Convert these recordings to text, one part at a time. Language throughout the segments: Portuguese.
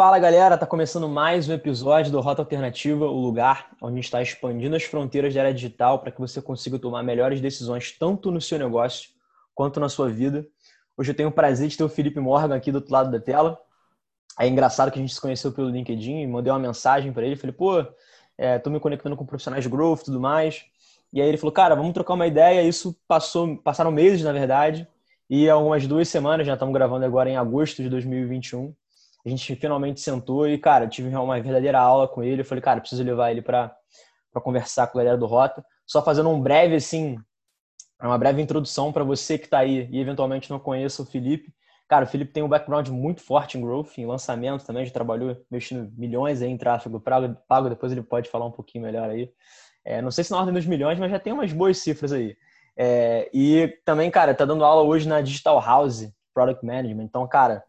Fala galera, tá começando mais um episódio do Rota Alternativa, o lugar onde a gente está expandindo as fronteiras da área digital para que você consiga tomar melhores decisões tanto no seu negócio quanto na sua vida. Hoje eu tenho o prazer de ter o Felipe Morgan aqui do outro lado da tela. É engraçado que a gente se conheceu pelo LinkedIn, mandei uma mensagem para ele, falei, pô, é, tô me conectando com profissionais de growth e tudo mais. E aí ele falou, cara, vamos trocar uma ideia. Isso passou, passaram meses, na verdade, e algumas duas semanas, já estamos gravando agora em agosto de 2021. A gente finalmente sentou e, cara, tive uma verdadeira aula com ele. Eu falei, cara, preciso levar ele para conversar com a galera do Rota. Só fazendo um breve, assim, uma breve introdução para você que está aí e eventualmente não conheça o Felipe. Cara, o Felipe tem um background muito forte em growth, em lançamento também, já trabalhou mexendo milhões aí em tráfego pago, depois ele pode falar um pouquinho melhor aí. É, não sei se na ordem dos milhões, mas já tem umas boas cifras aí. É, e também, cara, tá dando aula hoje na Digital House Product Management. Então, cara,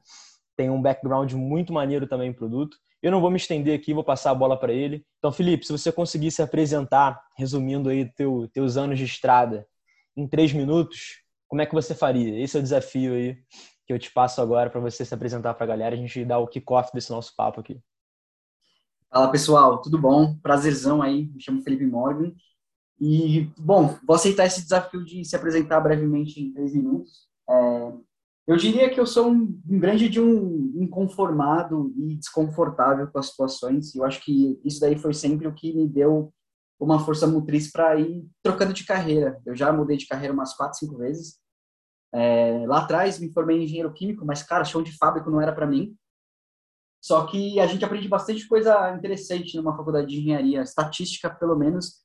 tem um background muito maneiro também em produto. Eu não vou me estender aqui, vou passar a bola para ele. Então, Felipe, se você conseguir se apresentar, resumindo aí teu, teus anos de estrada em três minutos, como é que você faria? Esse é o desafio aí que eu te passo agora para você se apresentar para a galera, a gente dar o kickoff desse nosso papo aqui. Fala pessoal, tudo bom? Prazerzão aí, me chamo Felipe Morgan e, bom, vou aceitar esse desafio de se apresentar brevemente em três minutos. É, eu diria que eu sou um, um, grande de um inconformado e desconfortável com as situações. E eu acho que isso daí foi sempre o que me deu uma força motriz para ir trocando de carreira. Eu já mudei de carreira umas quatro, cinco vezes. É, lá atrás me formei em engenheiro químico, mas cara, show de fábrica não era para mim. Só que a gente aprende bastante coisa interessante numa faculdade de engenharia, estatística pelo menos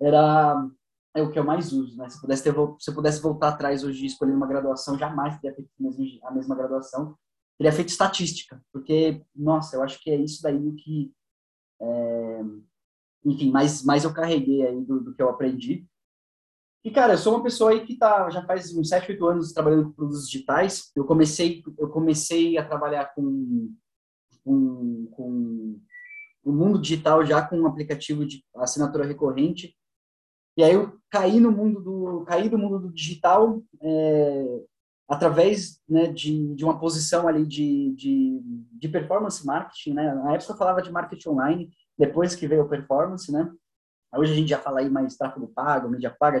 era é o que eu mais uso, né? Se pudesse ter, se eu pudesse voltar atrás hoje e escolher uma graduação, jamais teria feito a mesma graduação, teria feito estatística, porque nossa, eu acho que é isso daí que, é, enfim, mais mais eu carreguei aí do, do, que eu aprendi. E cara, eu sou uma pessoa aí que tá já faz uns 7, 8 anos trabalhando com produtos digitais. Eu comecei eu comecei a trabalhar com com, com o mundo digital já com um aplicativo de assinatura recorrente e aí eu caí no mundo do caí do mundo do digital é, através né, de, de uma posição ali de, de, de, performance marketing, né? Na época eu falava de marketing online, depois que veio o performance, né? Hoje a gente já fala aí mais tráfego pago, mídia paga,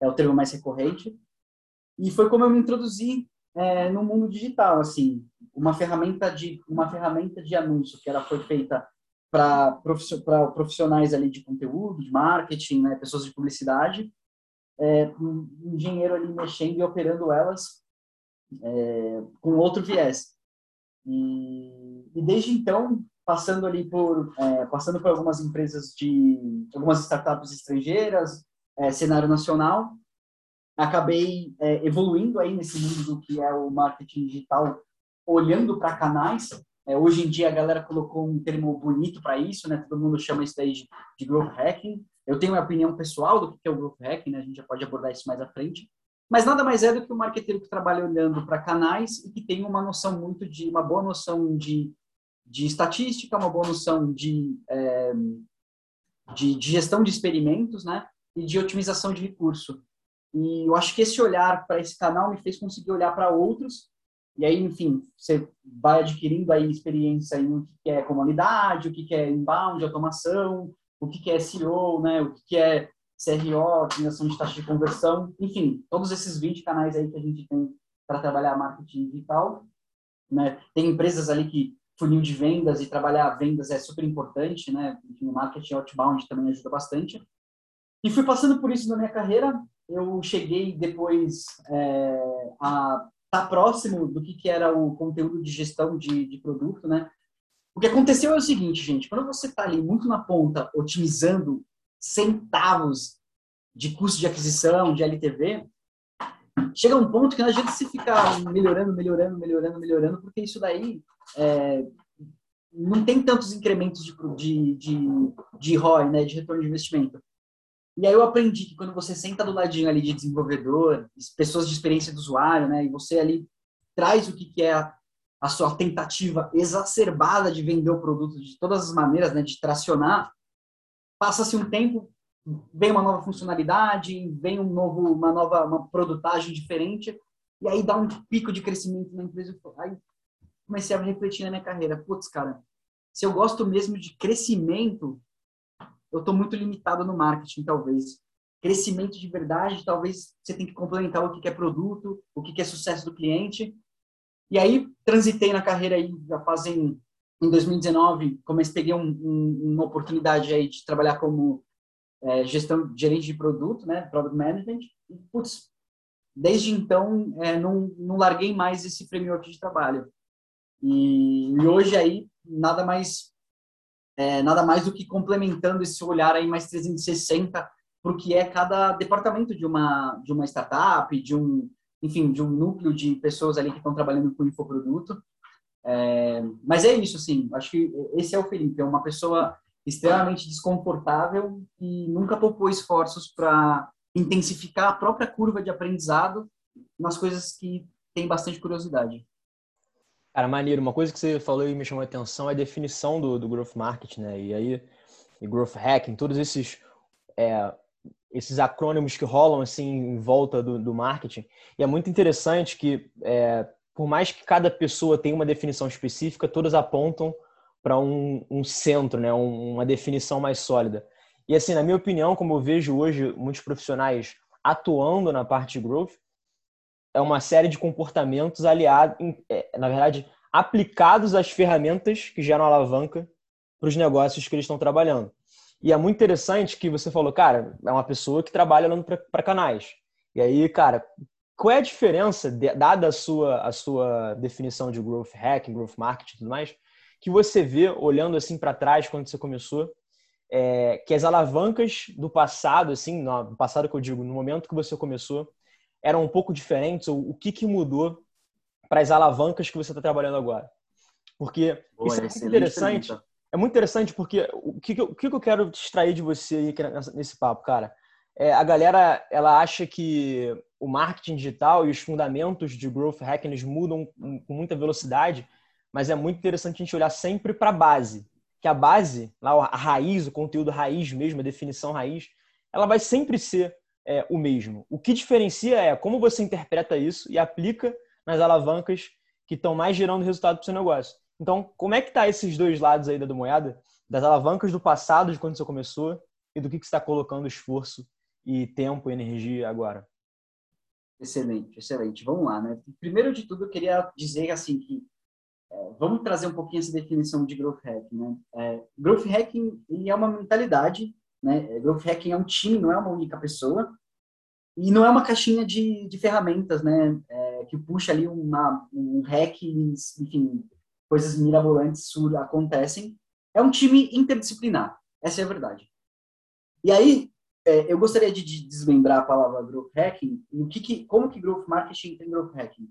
é o termo mais recorrente. E foi como eu me introduzi é, no mundo digital, assim, uma ferramenta de uma ferramenta de anúncio que ela foi feita para profissionais ali de conteúdo, de marketing, né, pessoas de publicidade, é, um engenheiro ali mexendo e operando elas é, com outro viés. E, e, desde então, passando ali por é, passando por algumas empresas de algumas startups estrangeiras, é, cenário nacional, acabei é, evoluindo aí nesse mundo do que é o marketing digital, olhando para canais é, hoje em dia a galera colocou um termo bonito para isso, né? Todo mundo chama isso daí de, de growth hacking. Eu tenho uma opinião pessoal do que é o growth hacking, né? A gente já pode abordar isso mais à frente. Mas nada mais é do que um marqueteiro que trabalha olhando para canais e que tem uma noção muito de, uma boa noção de, de estatística, uma boa noção de, é, de, de gestão de experimentos, né? E de otimização de recurso. E eu acho que esse olhar para esse canal me fez conseguir olhar para outros e aí, enfim, você vai adquirindo aí experiência em o que é comunidade, o que é inbound, automação, o que é SEO, né, o que é CRO, otimização de taxa de conversão, enfim, todos esses 20 canais aí que a gente tem para trabalhar marketing digital. Né? Tem empresas ali que funil de vendas e trabalhar vendas é super importante, né? Enfim, marketing outbound também ajuda bastante. E fui passando por isso na minha carreira. Eu cheguei depois é, a está próximo do que, que era o conteúdo de gestão de, de produto, né? O que aconteceu é o seguinte, gente, quando você está ali muito na ponta, otimizando centavos de custo de aquisição, de LTV, chega um ponto que não adianta você ficar melhorando, melhorando, melhorando, melhorando, porque isso daí é, não tem tantos incrementos de, de, de, de ROI, né, de retorno de investimento. E aí eu aprendi que quando você senta do ladinho ali de desenvolvedor, pessoas de experiência do usuário, né, e você ali traz o que, que é a, a sua tentativa exacerbada de vender o produto de todas as maneiras, né, de tracionar, passa-se um tempo, vem uma nova funcionalidade, vem um novo, uma nova uma produtagem diferente, e aí dá um pico de crescimento na empresa. Aí comecei a refletir na minha carreira. Putz, cara, se eu gosto mesmo de crescimento, eu estou muito limitado no marketing, talvez. Crescimento de verdade, talvez você tem que complementar o que é produto, o que é sucesso do cliente. E aí, transitei na carreira aí, já fazem, em 2019, comecei, peguei um, um, uma oportunidade aí de trabalhar como é, gestão, gerente de produto, né, product management. E, putz, desde então, é, não, não larguei mais esse framework de trabalho. E, e hoje aí, nada mais é, nada mais do que complementando esse olhar aí mais 360 para o que é cada departamento de uma de uma startup, de um enfim, de um núcleo de pessoas ali que estão trabalhando com infoproduto. É, mas é isso, assim, acho que esse é o Felipe, é uma pessoa extremamente desconfortável e nunca poupou esforços para intensificar a própria curva de aprendizado nas coisas que tem bastante curiosidade. Cara, maneiro. Uma coisa que você falou e me chamou a atenção é a definição do, do growth marketing, né? E aí, e growth hacking, todos esses é, esses acrônimos que rolam assim em volta do, do marketing. E é muito interessante que, é, por mais que cada pessoa tenha uma definição específica, todas apontam para um, um, centro, né? uma definição mais sólida. E assim, na minha opinião, como eu vejo hoje muitos profissionais atuando na parte de growth, é uma série de comportamentos aliados, é, na verdade, aplicados às ferramentas que geram alavanca para os negócios que eles estão trabalhando. E é muito interessante que você falou, cara, é uma pessoa que trabalha olhando para canais. E aí, cara, qual é a diferença, dada a sua, a sua definição de growth hacking, growth marketing e tudo mais, que você vê olhando assim para trás quando você começou, é, que as alavancas do passado, assim, no passado que eu digo, no momento que você começou, eram um pouco diferentes, ou o que, que mudou para as alavancas que você está trabalhando agora? Porque Boa, isso é muito interessante. Pergunta. É muito interessante porque o que, o que eu quero extrair de você nesse papo, cara? É, a galera ela acha que o marketing digital e os fundamentos de growth hacking eles mudam com muita velocidade, mas é muito interessante a gente olhar sempre para a base, que a base, lá a raiz, o conteúdo raiz mesmo, a definição raiz, ela vai sempre ser é, o mesmo. O que diferencia é como você interpreta isso e aplica nas alavancas que estão mais gerando resultado para o seu negócio. Então, como é que tá esses dois lados aí da moeda? Das alavancas do passado, de quando você começou, e do que, que você está colocando esforço e tempo energia agora? Excelente, excelente. Vamos lá, né? Primeiro de tudo, eu queria dizer assim que é, vamos trazer um pouquinho essa definição de growth hacking, né? É, growth hacking ele é uma mentalidade, né? Growth hacking é um time, não é uma única pessoa e não é uma caixinha de, de ferramentas, né? É, que puxa ali uma, um hack, enfim, coisas mirabolantes acontecem. É um time interdisciplinar, essa é a verdade. E aí, é, eu gostaria de, de, desmembrar a palavra growth hacking e o que, que como que growth marketing tem growth hacking.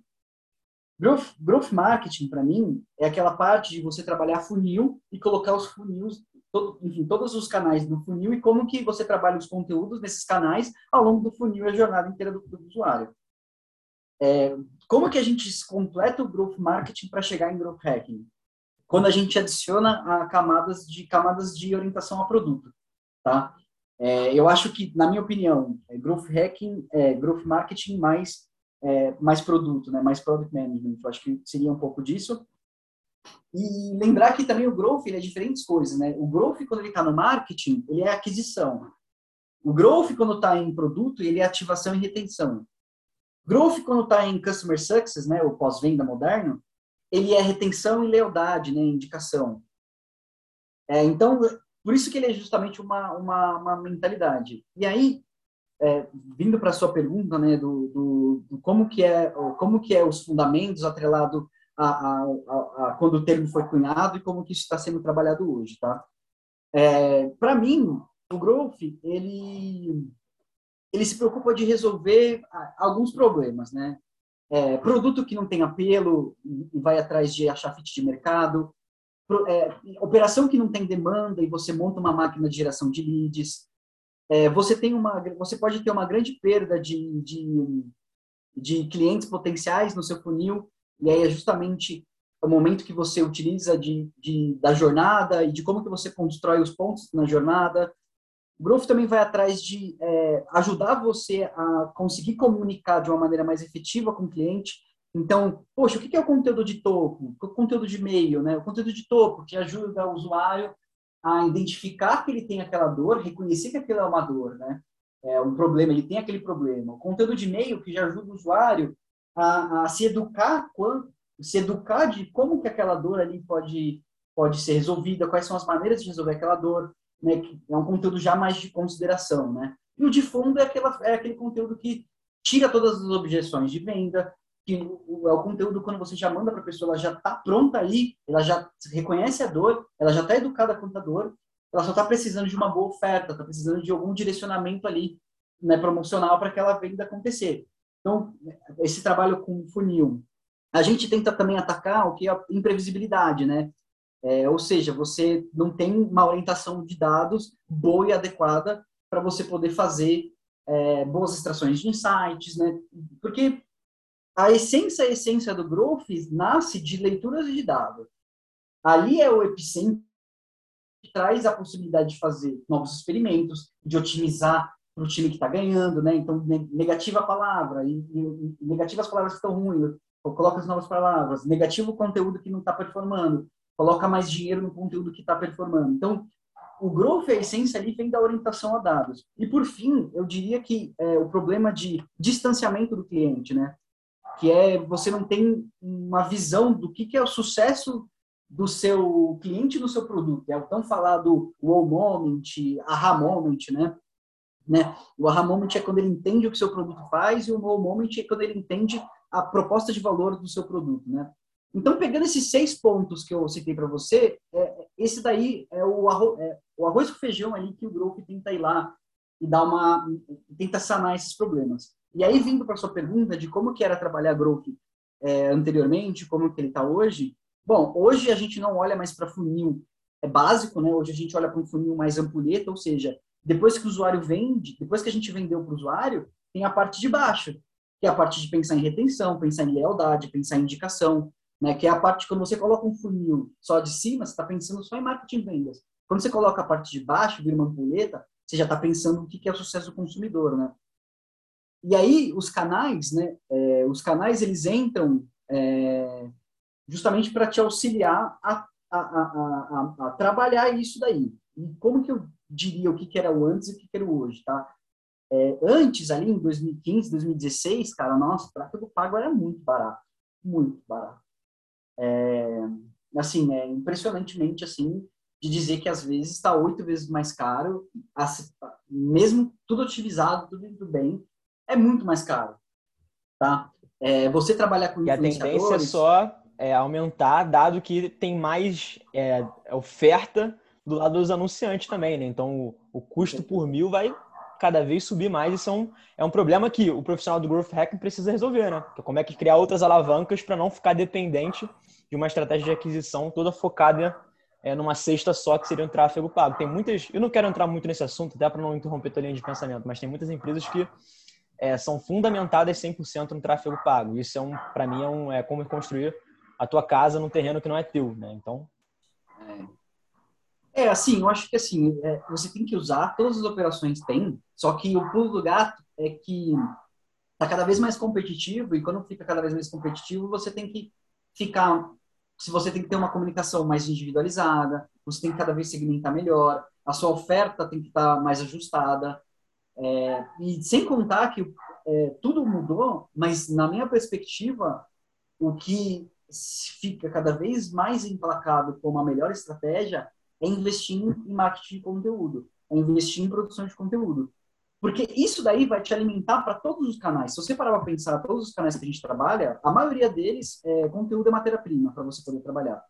Growth, growth marketing, para mim, é aquela parte de você trabalhar funil e colocar os funis, todo, enfim, todos os canais do funil e como que você trabalha os conteúdos nesses canais ao longo do funil e a jornada inteira do, do usuário. É, como que a gente completa o growth marketing para chegar em growth hacking? Quando a gente adiciona a camadas de camadas de orientação a produto, tá? É, eu acho que, na minha opinião, é growth hacking, é, growth marketing mais é, mais produto, né? Mais product management. Eu acho que seria um pouco disso. E lembrar que também o growth ele é diferentes coisas, né? O growth quando ele está no marketing, ele é aquisição. O growth quando está em produto, ele é ativação e retenção. Growth, quando está em Customer Success, né, o pós-venda moderno, ele é retenção e lealdade, né, indicação. É, então, por isso que ele é justamente uma, uma, uma mentalidade. E aí, é, vindo para a sua pergunta, né, do, do, do, como que é como que é os fundamentos atrelado a, a, a, a, quando o termo foi cunhado e como que isso está sendo trabalhado hoje, tá? É, para mim, o growth ele ele se preocupa de resolver alguns problemas, né? É, produto que não tem apelo e vai atrás de achar fit de mercado, é, operação que não tem demanda e você monta uma máquina de geração de leads, é, você tem uma, você pode ter uma grande perda de, de, de clientes potenciais no seu funil e aí é justamente o momento que você utiliza de, de, da jornada e de como que você constrói os pontos na jornada, o Growth também vai atrás de é, ajudar você a conseguir comunicar de uma maneira mais efetiva com o cliente Então, poxa, o que é o conteúdo de topo? O conteúdo de meio, né? O conteúdo de topo que ajuda o usuário a identificar que ele tem aquela dor, reconhecer que aquilo é uma dor, né? É um problema, ele tem aquele problema. O conteúdo de meio que já ajuda o usuário a, a se educar, quando, se educar de como que aquela dor ali pode pode ser resolvida, quais são as maneiras de resolver aquela dor, né? Que é um conteúdo já mais de consideração, né? E o de fundo é, aquela, é aquele conteúdo que tira todas as objeções de venda, que é o conteúdo quando você já manda para a pessoa, ela já está pronta ali, ela já reconhece a dor, ela já está educada quanto a dor, ela só está precisando de uma boa oferta, está precisando de algum direcionamento ali, né, promocional para aquela venda acontecer. Então, esse trabalho com funil, a gente tenta também atacar o que é a imprevisibilidade, né? É, ou seja, você não tem uma orientação de dados boa e adequada para você poder fazer é, boas extrações de insights, né? Porque a essência, a essência do growth nasce de leituras de dados. Ali é o epicentro que traz a possibilidade de fazer novos experimentos, de otimizar para o time que está ganhando, né? Então, negativa a palavra, e, e, negativa as palavras que estão ruins, coloca as novas palavras, negativo o conteúdo que não está performando, coloca mais dinheiro no conteúdo que está performando. Então, o growth, a essência ali vem da orientação a dados. E, por fim, eu diria que é, o problema de distanciamento do cliente, né? Que é você não tem uma visão do que, que é o sucesso do seu cliente no seu produto. É o tão falado wow moment, aha moment, né? né? O aha moment é quando ele entende o que seu produto faz e o wow moment é quando ele entende a proposta de valor do seu produto, né? Então, pegando esses seis pontos que eu citei para você, é, esse daí é o, arroz, é o arroz com feijão ali que o grupo tenta ir lá e dar uma tenta sanar esses problemas. E aí vindo para sua pergunta de como que era trabalhar growth é, anteriormente, como que ele está hoje. Bom, hoje a gente não olha mais para funil é básico, né? Hoje a gente olha para um funil mais ampulheta, ou seja, depois que o usuário vende, depois que a gente vendeu para o usuário, tem a parte de baixo, que é a parte de pensar em retenção, pensar em lealdade, pensar em indicação, né? Que é a parte quando você coloca um funil só de cima, você está pensando só em marketing e vendas. Quando você coloca a parte de baixo, vira uma ampulheta, você já está pensando o que é o sucesso do consumidor, né? E aí os canais, né? É, os canais eles entram é, justamente para te auxiliar a, a, a, a, trabalhar isso daí. E como que eu diria o que, que era o antes e o que, que era o hoje, tá? É, antes, ali em 2015, 2016, cara, nossa, tráfego pago era muito barato. Muito barato é, assim, é impressionantemente assim de dizer que às vezes está oito vezes mais caro, mesmo tudo otimizado, tudo indo bem, é muito mais caro, tá? É, você trabalhar com e a tendência é só é, aumentar, dado que tem mais é, oferta do lado dos anunciantes também, né? Então o, o custo por mil vai cada vez subir mais. Isso é um, é um problema que o profissional do Growth Hacking precisa resolver, né? Que é como é que criar outras alavancas para não ficar dependente de uma estratégia de aquisição toda focada é, numa cesta só, que seria um tráfego pago. Tem muitas, eu não quero entrar muito nesse assunto, até para não interromper a tua linha de pensamento, mas tem muitas empresas que é, são fundamentadas 100% no tráfego pago. Isso é um, para mim, é, um, é como construir a tua casa num terreno que não é teu, né? Então. É, é assim, eu acho que assim, é, você tem que usar, todas as operações têm, só que o pulo do gato é que está cada vez mais competitivo e quando fica cada vez mais competitivo, você tem que ficar. Se você tem que ter uma comunicação mais individualizada, você tem que cada vez segmentar melhor, a sua oferta tem que estar mais ajustada. É, e sem contar que é, tudo mudou, mas na minha perspectiva, o que fica cada vez mais emplacado como a melhor estratégia é investir em marketing de conteúdo, é investir em produção de conteúdo. Porque isso daí vai te alimentar para todos os canais. Se você parar para pensar, todos os canais que a gente trabalha, a maioria deles, é, conteúdo é matéria-prima para você poder trabalhar.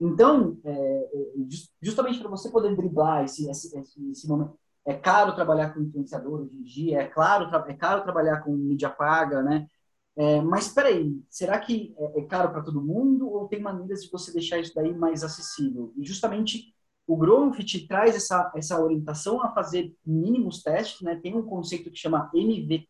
Então, é, é justamente para você poder driblar esse, esse, esse, momento, é caro trabalhar com influenciador hoje em dia, é, claro, é caro trabalhar com mídia paga, né? É, mas espera aí, será que é, é caro para todo mundo ou tem maneiras de você deixar isso daí mais acessível? E justamente o Growth te traz essa, essa orientação a fazer mínimos testes, né? Tem um conceito que chama MVT,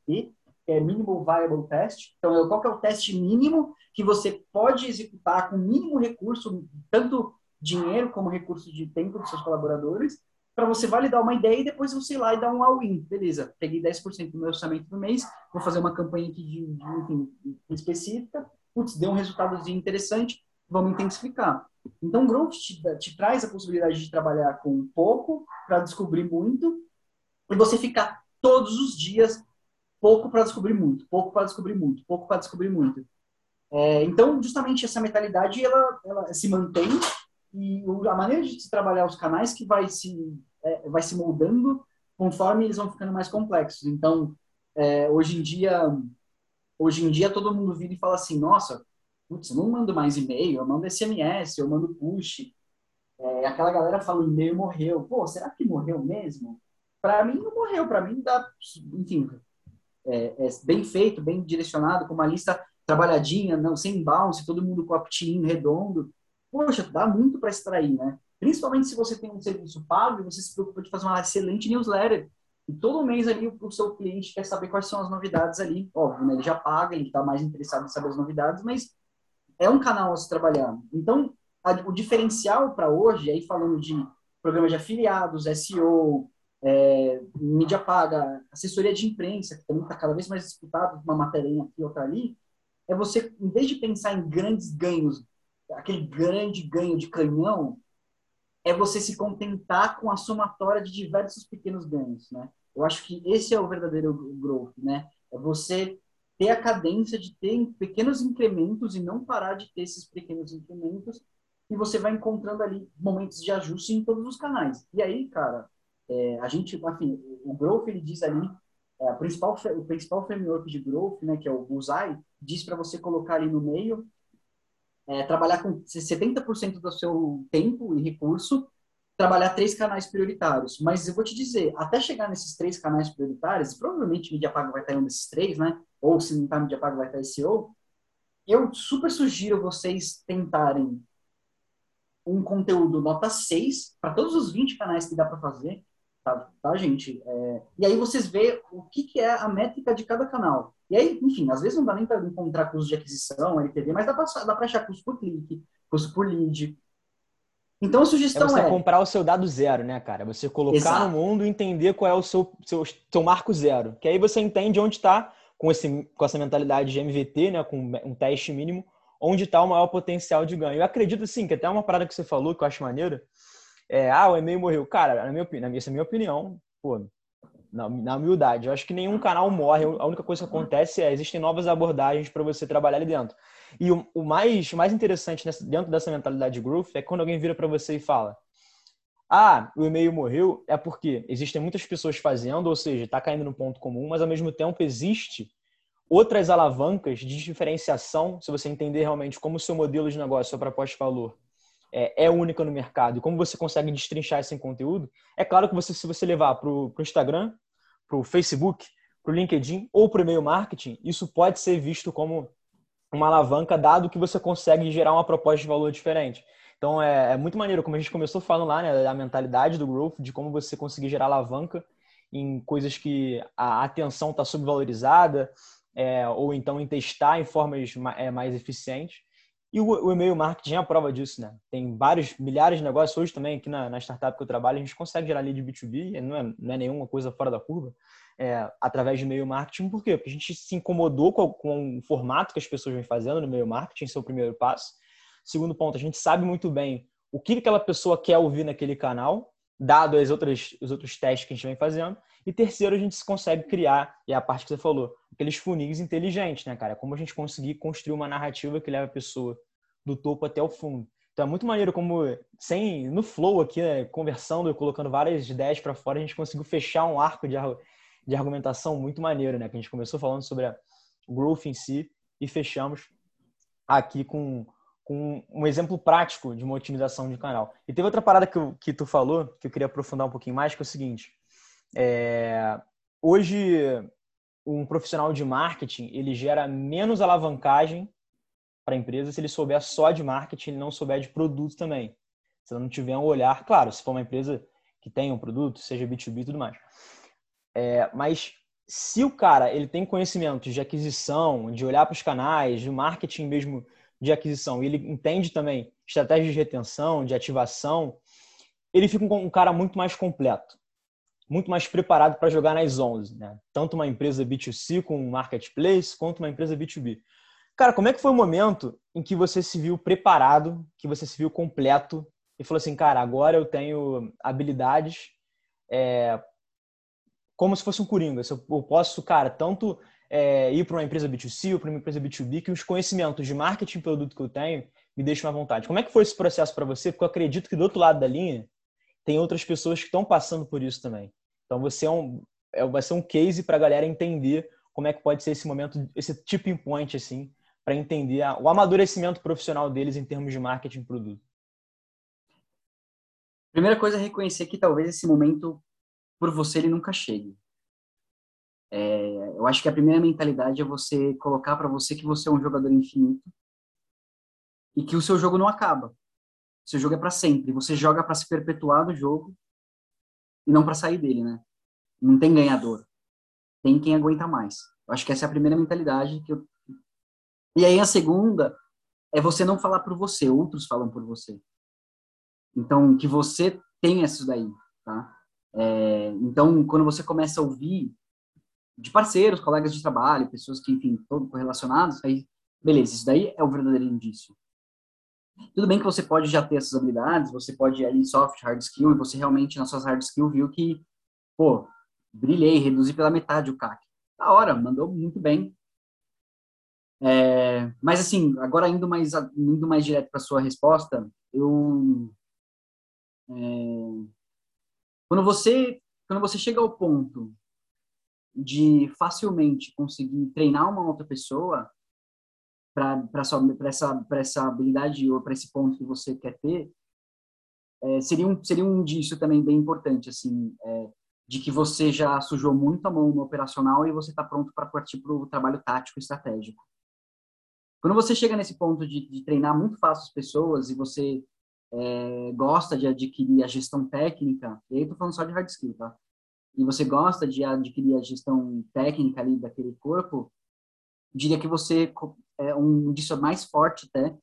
que é Minimal Viable Test. Então, qual que é o teste mínimo que você pode executar com mínimo recurso, tanto dinheiro como recurso de tempo dos seus colaboradores, para você validar uma ideia e depois você ir lá e dar um all-in. Beleza, peguei 10% do meu orçamento do mês, vou fazer uma campanha aqui de, de, enfim, específica, putz, deu um resultado interessante, vamos intensificar. Então, o Growth te, te traz a possibilidade de trabalhar com pouco para descobrir muito e você ficar todos os dias pouco para descobrir muito, pouco para descobrir muito, pouco para descobrir muito. É, então, justamente essa mentalidade ela, ela se mantém e a maneira de trabalhar os canais que vai se é, vai se moldando conforme eles vão ficando mais complexos. Então, é, hoje em dia hoje em dia todo mundo vira e fala assim, nossa, putz, eu não mando mais e-mail, eu mando SMS, eu mando push. É, aquela galera fala, e-mail morreu. Pô, será que morreu mesmo? Para mim não morreu, para mim dá, enfim, é, é, bem feito, bem direcionado, com uma lista trabalhadinha, não sem bounce, todo mundo com opt-in redondo. Poxa, dá muito para extrair, né? Principalmente se você tem um serviço pago você se preocupa de fazer uma excelente newsletter. E todo mês ali o, seu cliente quer saber quais são as novidades ali. Óbvio, né? ele já paga, ele está mais interessado em saber as novidades, mas é um canal a se trabalhar. Então, a, o diferencial para hoje, aí falando de programas de afiliados, SEO, é, mídia paga, assessoria de imprensa, que também está cada vez mais disputado, uma matéria aqui, outra ali, é você, em vez de pensar em grandes ganhos, aquele grande ganho de canhão, é você se contentar com a somatória de diversos pequenos ganhos, né? Eu acho que esse é o verdadeiro growth, né? É você ter a cadência de ter pequenos incrementos e não parar de ter esses pequenos incrementos e você vai encontrando ali momentos de ajuste em todos os canais. E aí, cara, é, a gente, assim, o Growth, ele diz ali, é, principal, o principal framework de Growth, né, que é o Bullseye, diz para você colocar ali no meio, é, trabalhar com 70% do seu tempo e recurso trabalhar três canais prioritários. Mas eu vou te dizer, até chegar nesses três canais prioritários, provavelmente mídia paga vai estar em um desses três, né? Ou se não está mídia paga vai estar SEO. Eu super sugiro vocês tentarem um conteúdo nota 6 para todos os 20 canais que dá para fazer, tá, tá gente? É, e aí vocês vê o que, que é a métrica de cada canal. E aí, enfim, às vezes não dá nem para encontrar custo de aquisição, LTV, mas dá para achar custo por clique, custo por lead, então a sugestão é você é... comprar o seu dado zero, né, cara? Você colocar Exato. no mundo e entender qual é o seu, seu, seu marco zero. Que aí você entende onde está, com, esse, com essa mentalidade de MVP, né, com um teste mínimo, onde está o maior potencial de ganho. Eu acredito, sim, que até uma parada que você falou, que eu acho maneira, é, ah, o e-mail morreu. Cara, na minha, essa é a minha opinião, pô, na, na humildade, eu acho que nenhum canal morre. A única coisa que acontece é, existem novas abordagens para você trabalhar ali dentro. E o, o mais, mais interessante nessa, dentro dessa mentalidade de growth é quando alguém vira para você e fala: Ah, o e-mail morreu, é porque existem muitas pessoas fazendo, ou seja, está caindo no ponto comum, mas ao mesmo tempo existe outras alavancas de diferenciação, se você entender realmente como o seu modelo de negócio, sua proposta de valor é, é única no mercado e como você consegue destrinchar esse conteúdo, é claro que você, se você levar para o Instagram, para o Facebook, para o LinkedIn ou para o e-mail marketing, isso pode ser visto como uma alavanca, dado que você consegue gerar uma proposta de valor diferente. Então é, é muito maneiro, como a gente começou falando lá, né, da mentalidade do growth, de como você conseguir gerar alavanca em coisas que a atenção está subvalorizada, é, ou então em testar em formas é, mais eficientes. E o, o e-mail marketing é a prova disso, né? Tem vários, milhares de negócios hoje também aqui na, na startup que eu trabalho, a gente consegue gerar lead B2B, não é, não é nenhuma coisa fora da curva, é, através de e-mail marketing. Por quê? Porque a gente se incomodou com, com o formato que as pessoas vêm fazendo no e-mail marketing, esse é primeiro passo. Segundo ponto, a gente sabe muito bem o que aquela pessoa quer ouvir naquele canal, dado as outras, os outros testes que a gente vem fazendo. E terceiro, a gente consegue criar, e é a parte que você falou, aqueles funis inteligentes, né, cara? Como a gente conseguir construir uma narrativa que leva a pessoa do topo até o fundo. Então é muito maneiro como, sem no flow aqui, né, conversando e colocando várias ideias para fora, a gente conseguiu fechar um arco de, de argumentação muito maneiro, né? Que a gente começou falando sobre a growth em si e fechamos aqui com, com um exemplo prático de uma otimização de canal. E teve outra parada que, que tu falou, que eu queria aprofundar um pouquinho mais, que é o seguinte. É, hoje, um profissional de marketing, ele gera menos alavancagem para a empresa se ele souber só de marketing e não souber de produto também. Se ela não tiver um olhar, claro, se for uma empresa que tem um produto, seja B2B e tudo mais. É, mas se o cara ele tem conhecimentos de aquisição, de olhar para os canais, de marketing mesmo de aquisição, e ele entende também estratégias de retenção, de ativação, ele fica um cara muito mais completo, muito mais preparado para jogar nas 11, né? Tanto uma empresa B2C com um marketplace, quanto uma empresa B2B. Cara, como é que foi o momento em que você se viu preparado, que você se viu completo e falou assim, cara, agora eu tenho habilidades é, como se fosse um coringa. Eu posso, cara, tanto é, ir para uma empresa B2C ou para uma empresa B2B, que os conhecimentos de marketing e produto que eu tenho me deixam à vontade. Como é que foi esse processo para você? Porque eu acredito que do outro lado da linha tem outras pessoas que estão passando por isso também. Então você é um, é, vai ser um case para a galera entender como é que pode ser esse momento, esse tipping point, assim, para entender o amadurecimento profissional deles em termos de marketing e produto. Primeira coisa é reconhecer que talvez esse momento, por você, ele nunca chegue. É, eu acho que a primeira mentalidade é você colocar para você que você é um jogador infinito e que o seu jogo não acaba. O seu jogo é para sempre. Você joga para se perpetuar no jogo e não para sair dele, né? Não tem ganhador. Tem quem aguenta mais. Eu acho que essa é a primeira mentalidade que eu... E aí a segunda é você não falar por você, outros falam por você. Então, que você tenha isso daí, tá? É, então, quando você começa a ouvir de parceiros, colegas de trabalho, pessoas que, enfim, estão correlacionados, aí, beleza, isso daí é o verdadeiro indício. Tudo bem que você pode já ter essas habilidades, você pode ir aí soft, hard skill, e você realmente nas suas hard skill viu que, pô, brilhei, reduzi pela metade o CAC. Da hora, mandou muito bem. É, mas assim, agora indo mais, indo mais direto para sua resposta, eu é, quando você quando você chega ao ponto de facilmente conseguir treinar uma outra pessoa para essa, essa habilidade ou para esse ponto que você quer ter, é, seria, um, seria um indício também bem importante, assim, é, de que você já sujou muito a mão no operacional e você está pronto para partir para o trabalho tático estratégico. Quando você chega nesse ponto de, de treinar muito fácil as pessoas e você é, gosta de adquirir a gestão técnica, e aí estou falando só de hard skill, tá? e você gosta de adquirir a gestão técnica ali daquele corpo, diria que você é um indício mais forte até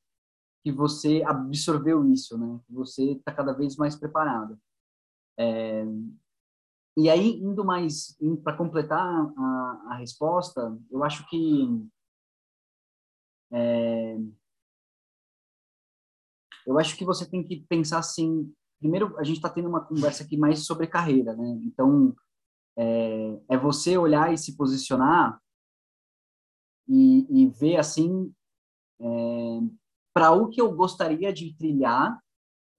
que você absorveu isso, né? Que você está cada vez mais preparado. É, e aí, indo mais para completar a, a, resposta, eu acho que é, eu acho que você tem que pensar assim primeiro a gente está tendo uma conversa aqui mais sobre carreira, né? Então é, é você olhar e se posicionar e, e ver assim é, para o que eu gostaria de trilhar,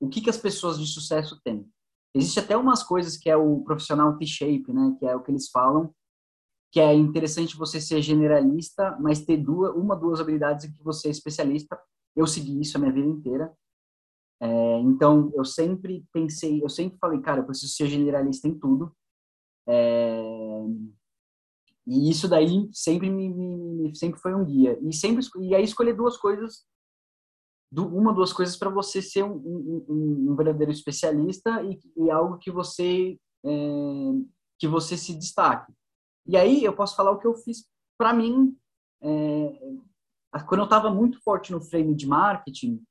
o que que as pessoas de sucesso têm. Existe até umas coisas que é o profissional T-shape, né? Que é o que eles falam, que é interessante você ser generalista, mas ter duas, uma, duas habilidades em que você é especialista. Eu segui isso a minha vida inteira. É, então, eu sempre pensei, eu sempre falei, cara, eu preciso ser generalista em tudo. É, e isso daí sempre me, me, sempre foi um guia. E sempre e aí escolher duas coisas, uma duas coisas para você ser um, um, um, verdadeiro especialista e, e algo que você é, que você se destaque. E aí eu posso falar o que eu fiz para mim é, quando eu estava muito forte no frame de marketing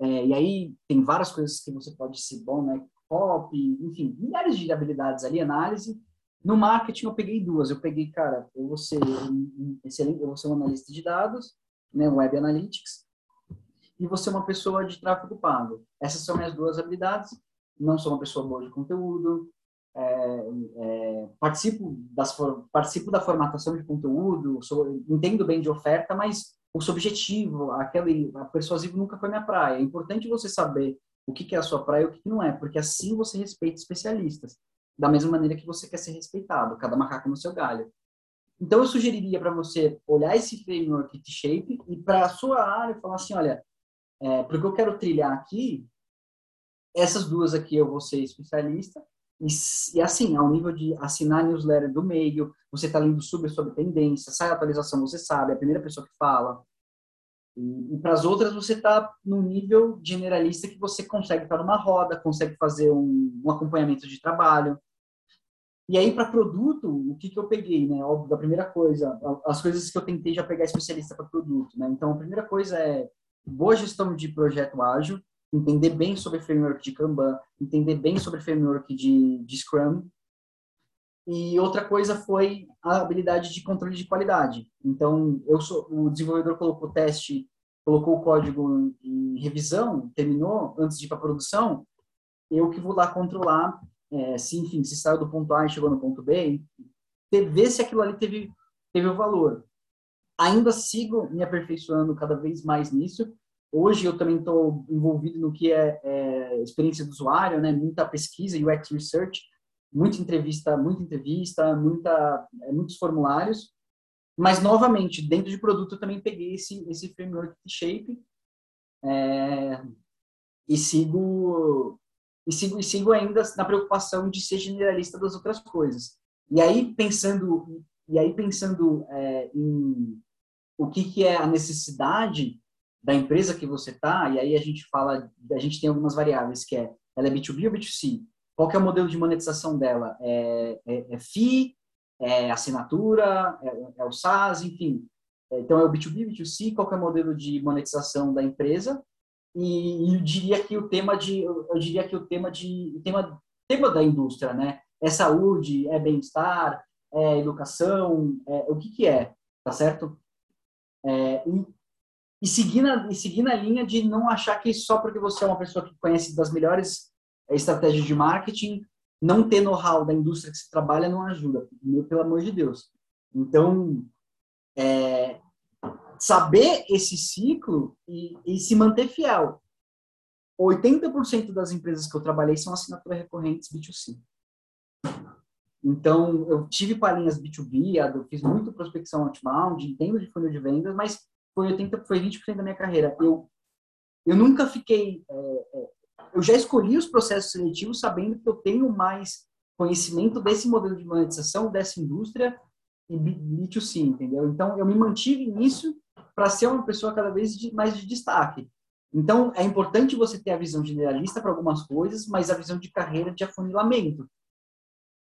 é, e aí tem várias coisas que você pode ser bom, né? Pop, enfim, milhares de habilidades ali, análise. No marketing eu peguei duas. Eu peguei, cara, eu vou ser um excelente, eu vou ser um analista de dados, né, web analytics, e vou ser uma pessoa de tráfego pago. Essas são minhas duas habilidades. Não sou uma pessoa boa de conteúdo, é, é, participo, das, participo da formatação de conteúdo, sou, entendo bem de oferta, mas o subjetivo, aquele a persuasivo nunca foi minha praia. É importante você saber o que, que é a sua praia e o que, que não é, porque assim você respeita especialistas, da mesma maneira que você quer ser respeitado, cada macaco no seu galho. Então eu sugeriria para você olhar esse framework de shape e para a sua área falar assim, olha, é, porque eu quero trilhar aqui, essas duas aqui eu vou ser especialista e, e, assim, ao nível de assinar newsletter do meio, você está lendo super sobre tendência, sai a atualização, você sabe, é a primeira pessoa que fala. E, e para as outras, você está no nível generalista que você consegue estar numa roda, consegue fazer um, um acompanhamento de trabalho. E aí, para produto, o que, que eu peguei, né? Óbvio, a primeira coisa, as coisas que eu tentei já pegar especialista para produto, né? Então, a primeira coisa é boa gestão de projeto ágil, entender bem sobre framework de Kanban, entender bem sobre framework de, de Scrum. E outra coisa foi a habilidade de controle de qualidade. Então, eu sou, o desenvolvedor colocou o teste, colocou o código em revisão, terminou antes de ir para produção, eu que vou lá controlar é, se, enfim, se saiu do ponto A e chegou no ponto B, ver se aquilo ali teve, teve o valor. Ainda sigo me aperfeiçoando cada vez mais nisso, Hoje eu também estou envolvido no que é, é, experiência do usuário, né? Muita pesquisa, UX research, muita entrevista, muita entrevista, muita, é, muitos formulários. Mas novamente, dentro de produto eu também peguei esse esse framework de Shape é, e sigo e sigo e sigo ainda na preocupação de ser generalista das outras coisas. E aí pensando e aí pensando é, em o que que é a necessidade da empresa que você está, e aí a gente fala, a gente tem algumas variáveis, que é, ela é B2B ou B2C? Qual que é o modelo de monetização dela? É, é, é FII, é assinatura, é, é, o SaaS, enfim. Então, é o B2B, B2C, qual que é o modelo de monetização da empresa? E, eu diria que o tema de, eu diria que o tema de, o tema, tema da indústria, né? É saúde, é bem-estar, é educação, é, o que que é, tá certo? É, e e seguir na, e seguir na linha de não achar que só porque você é uma pessoa que conhece das melhores estratégias de marketing, não ter know-how da indústria que se trabalha não ajuda, meu, pelo amor de Deus. Então, é, saber esse ciclo e, e se manter fiel. 80% das empresas que eu trabalhei são assinaturas recorrentes B2C. Então, eu tive palhinhas B2B, eu fiz muito prospecção outbound, entendo de funil de vendas, mas foi 80, foi 20% da minha carreira. Eu eu nunca fiquei é, é, eu já escolhi os processos seletivos sabendo que eu tenho mais conhecimento desse modelo de monetização, dessa indústria e B2C, entendeu? Então eu me mantive nisso para ser uma pessoa cada vez de, mais de destaque. Então é importante você ter a visão generalista para algumas coisas, mas a visão de carreira de afunilamento.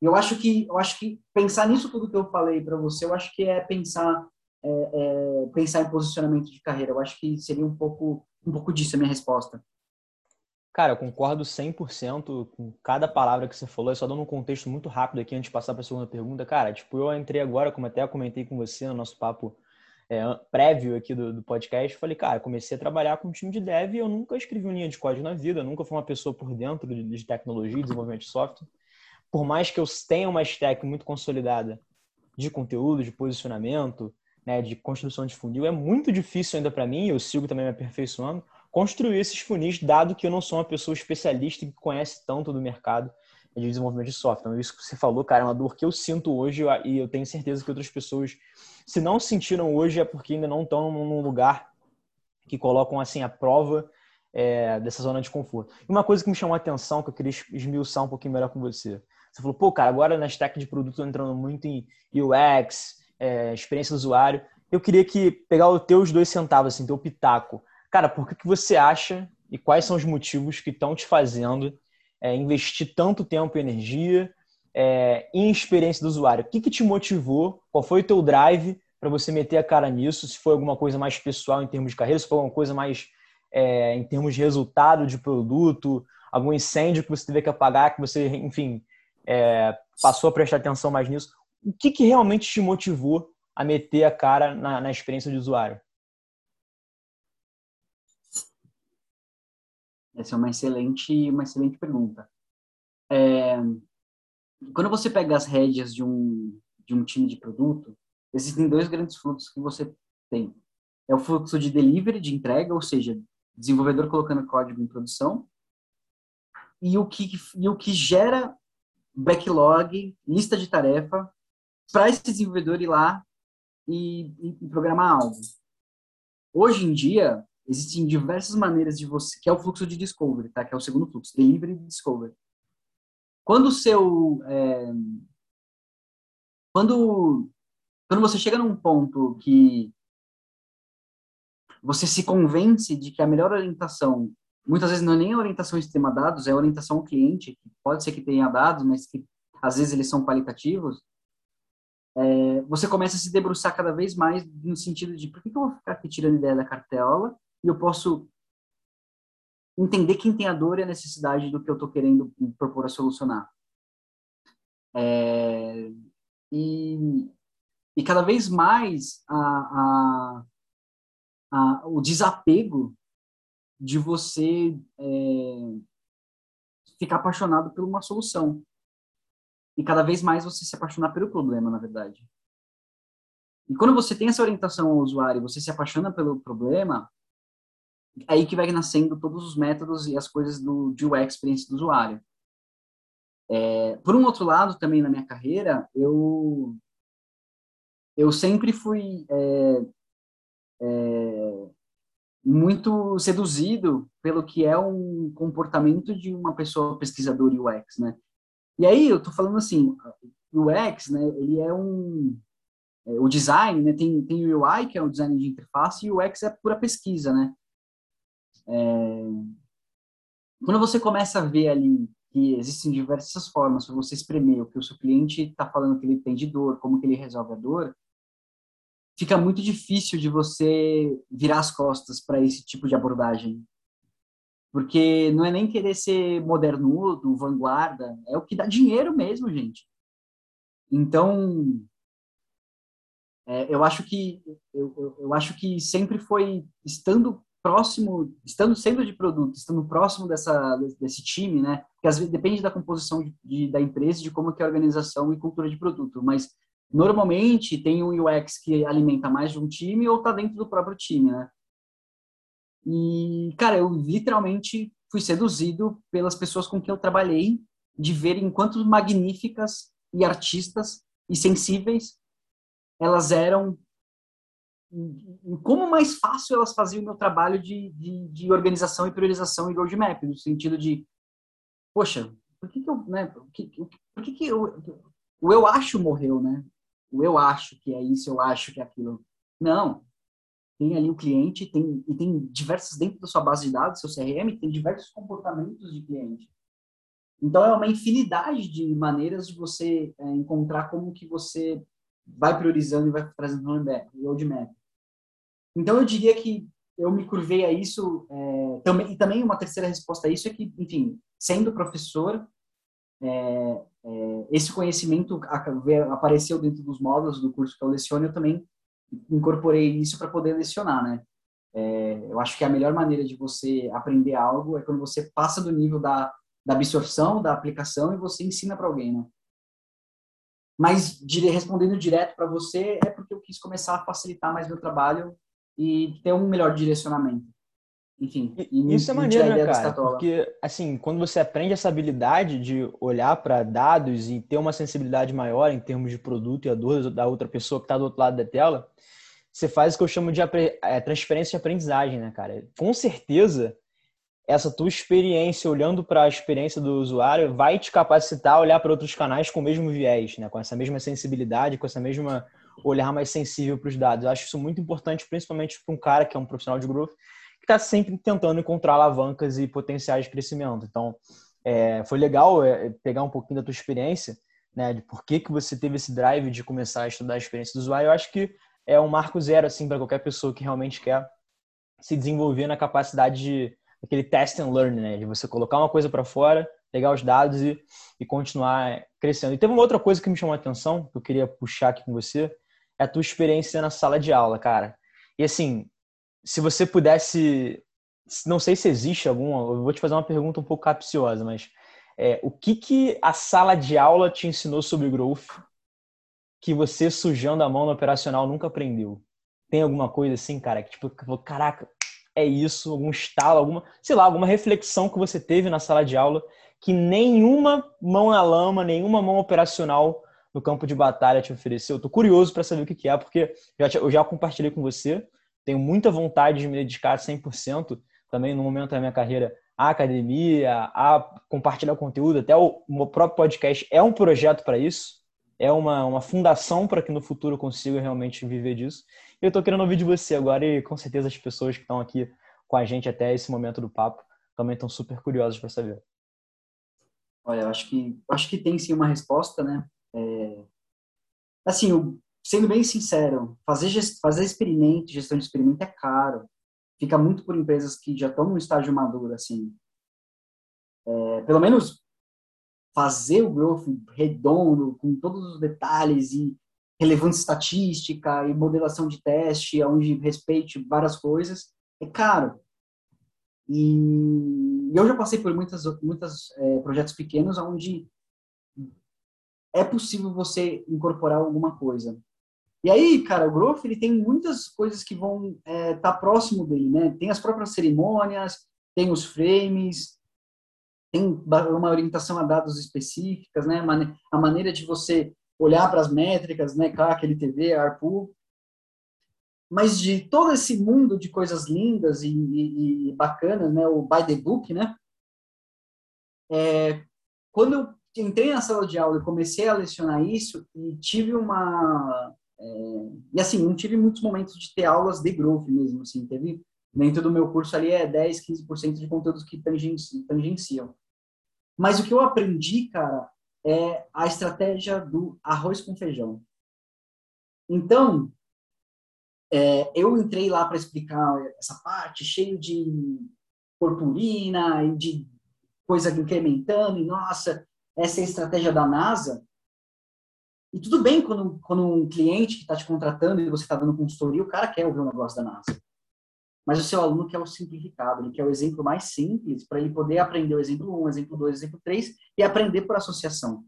Eu acho que eu acho que pensar nisso tudo que eu falei para você, eu acho que é pensar é, é, pensar em posicionamento de carreira. Eu acho que seria um pouco, um pouco disso a minha resposta. Cara, eu concordo 100% com cada palavra que você falou. É só dando um contexto muito rápido aqui antes de passar para a segunda pergunta. Cara, tipo, eu entrei agora, como até comentei com você no nosso papo é, prévio aqui do, do podcast, falei, cara, comecei a trabalhar com um time de dev e eu nunca escrevi uma linha de código na vida, nunca fui uma pessoa por dentro de, de tecnologia, desenvolvimento de software. Por mais que eu tenha uma stack muito consolidada de conteúdo, de posicionamento, né, de construção de funil, é muito difícil ainda para mim, eu sigo também me aperfeiçoando, construir esses funis, dado que eu não sou uma pessoa especialista que conhece tanto do mercado de desenvolvimento de software. Então, isso que você falou, cara, é uma dor que eu sinto hoje e eu tenho certeza que outras pessoas, se não sentiram hoje, é porque ainda não estão num lugar que colocam assim a prova é, dessa zona de conforto. E uma coisa que me chamou a atenção, que eu queria esmiuçar um pouquinho melhor com você. Você falou, pô, cara, agora na stack de produto entrando muito em UX, é, experiência do usuário. Eu queria que pegar os teus dois centavos, assim, teu pitaco. Cara, por que, que você acha e quais são os motivos que estão te fazendo é, investir tanto tempo e energia é, em experiência do usuário? O que, que te motivou? Qual foi o teu drive para você meter a cara nisso? Se foi alguma coisa mais pessoal em termos de carreira, se foi alguma coisa mais é, em termos de resultado de produto, algum incêndio que você teve que apagar, que você, enfim, é, passou a prestar atenção mais nisso o que, que realmente te motivou a meter a cara na, na experiência de usuário? Essa é uma excelente, uma excelente pergunta. É, quando você pega as rédeas de um, de um time de produto, existem dois grandes fluxos que você tem. É o fluxo de delivery, de entrega, ou seja, desenvolvedor colocando código em produção, e o que, e o que gera backlog, lista de tarefa para esse desenvolvedor ir lá e, e, programar algo. Hoje em dia, existem diversas maneiras de você, que é o fluxo de discovery, tá? Que é o segundo fluxo, delivery e discovery. Quando o seu, é, quando, quando você chega num ponto que você se convence de que a melhor orientação, muitas vezes não é nem a orientação em sistema dados, é a orientação ao cliente, que pode ser que tenha dados, mas que às vezes eles são qualitativos, é, você começa a se debruçar cada vez mais no sentido de por que, que eu vou ficar aqui tirando ideia da cartela e eu posso entender quem tem a dor e a necessidade do que eu estou querendo propor a solucionar. É, e, e cada vez mais a, a, a, o desapego de você é, ficar apaixonado por uma solução. E cada vez mais você se apaixonar pelo problema, na verdade. E quando você tem essa orientação ao usuário, você se apaixona pelo problema, aí que vai nascendo todos os métodos e as coisas do de UX experiência do usuário. É, por um outro lado, também na minha carreira, eu eu sempre fui é, é, muito seduzido pelo que é um comportamento de uma pessoa pesquisadora UX, né? E aí eu tô falando assim, UX, né? Ele é um é, o design, né? Tem tem o UI que é o design de interface e o UX é pura pesquisa, né? É, quando você começa a ver ali que existem diversas formas para você espremer o que o seu cliente está falando que ele tem de dor, como que ele resolve a dor, fica muito difícil de você virar as costas para esse tipo de abordagem. Porque não é nem querer ser modernudo, vanguarda, é o que dá dinheiro mesmo, gente. Então, é, eu acho que eu, eu, eu acho que sempre foi estando próximo, estando sendo de produto, estando próximo dessa desse time, né? Que às vezes depende da composição de, da empresa, de como que é a organização e cultura de produto, mas normalmente tem um UX que alimenta mais de um time ou está dentro do próprio time, né? E cara, eu literalmente fui seduzido pelas pessoas com quem eu trabalhei, de verem quanto magníficas e artistas e sensíveis elas eram como mais fácil elas faziam o meu trabalho de, de, de, organização e priorização e roadmap, no sentido de, poxa, por que, que eu, né, por que, por que, que eu, o eu acho morreu, né? O eu acho que é isso, eu acho que é aquilo. Não. Tem ali o cliente, tem, e tem diversos, dentro da sua base de dados, seu CRM, tem diversos comportamentos de cliente. Então, é uma infinidade de maneiras de você é, encontrar como que você vai priorizando e vai trazendo roadmap. Então, eu diria que eu me curvei a isso. É, também, e também uma terceira resposta a isso é que, enfim, sendo professor, é, é, esse conhecimento apareceu dentro dos módulos do curso que eu leciono, eu também incorporei isso para poder lecionar, né? É, eu acho que a melhor maneira de você aprender algo é quando você passa do nível da, da absorção, da aplicação e você ensina para alguém, né? Mas respondendo direto para você, é porque eu quis começar a facilitar mais meu trabalho e ter um melhor direcionamento. Enfim, e, isso é maneiro, né, cara? Porque, assim, quando você aprende essa habilidade de olhar para dados e ter uma sensibilidade maior em termos de produto e a dor da outra pessoa que está do outro lado da tela, você faz o que eu chamo de é, transferência de aprendizagem, né, cara? Com certeza, essa tua experiência olhando para a experiência do usuário vai te capacitar a olhar para outros canais com o mesmo viés, né? com essa mesma sensibilidade, com essa mesma olhar mais sensível para os dados. Eu acho isso muito importante, principalmente para um cara que é um profissional de growth, que está sempre tentando encontrar alavancas e potenciais de crescimento. Então, é, foi legal é, pegar um pouquinho da tua experiência, né, de por que, que você teve esse drive de começar a estudar a experiência do usuário. Eu acho que é um marco zero assim para qualquer pessoa que realmente quer se desenvolver na capacidade de aquele test and learn, né, de você colocar uma coisa para fora, pegar os dados e, e continuar crescendo. E teve uma outra coisa que me chamou a atenção, que eu queria puxar aqui com você, é a tua experiência na sala de aula, cara. E assim, se você pudesse, não sei se existe alguma, eu vou te fazer uma pergunta um pouco capciosa, mas é, o que que a sala de aula te ensinou sobre growth que você sujando a mão no operacional nunca aprendeu? Tem alguma coisa assim, cara, que tipo, caraca, é isso, algum estalo, alguma, sei lá, alguma reflexão que você teve na sala de aula que nenhuma mão na lama, nenhuma mão operacional no campo de batalha te ofereceu? Estou curioso para saber o que é, porque já, eu já compartilhei com você, tenho muita vontade de me dedicar 100% também no momento da minha carreira à academia, a compartilhar conteúdo, até o meu próprio podcast é um projeto para isso, é uma, uma fundação para que no futuro eu consiga realmente viver disso. Eu estou querendo ouvir de você agora e com certeza as pessoas que estão aqui com a gente até esse momento do papo também estão super curiosas para saber. Olha, acho que acho que tem sim uma resposta, né? É, assim, sendo bem sincero, fazer, fazer experimento, gestão de experimento é caro. fica muito por empresas que já estão no estágio maduro, assim. É, pelo menos fazer o growth redondo, com todos os detalhes e relevância estatística e modelação de teste, onde respeite várias coisas, é caro. E eu já passei por muitas, muitos é, projetos pequenos onde é possível você incorporar alguma coisa. E aí, cara, o Growth, ele tem muitas coisas que vão estar é, tá próximo dele, né? Tem as próprias cerimônias, tem os frames, tem uma orientação a dados específicas, né? A maneira de você olhar para as métricas, né? CAC, LTV, ARPU. Mas de todo esse mundo de coisas lindas e, e, e bacanas, né? O by the book, né? É, quando eu entrei na sala de aula e comecei a lecionar isso e tive uma é, e assim não tive muitos momentos de ter aulas de growth mesmo assim teve dentro do meu curso ali é 10 15% de conteúdos que tangenciam. Mas o que eu aprendi cara é a estratégia do arroz com feijão. Então é, eu entrei lá para explicar essa parte cheio de purpurina e de coisa incrementando e nossa essa é a estratégia da NASA. E tudo bem quando, quando um cliente que está te contratando e você está dando consultoria, o cara quer ouvir o um negócio da NASA. Mas o seu aluno quer o simplificado, ele quer o exemplo mais simples para ele poder aprender o exemplo 1, exemplo 2, exemplo 3 e aprender por associação.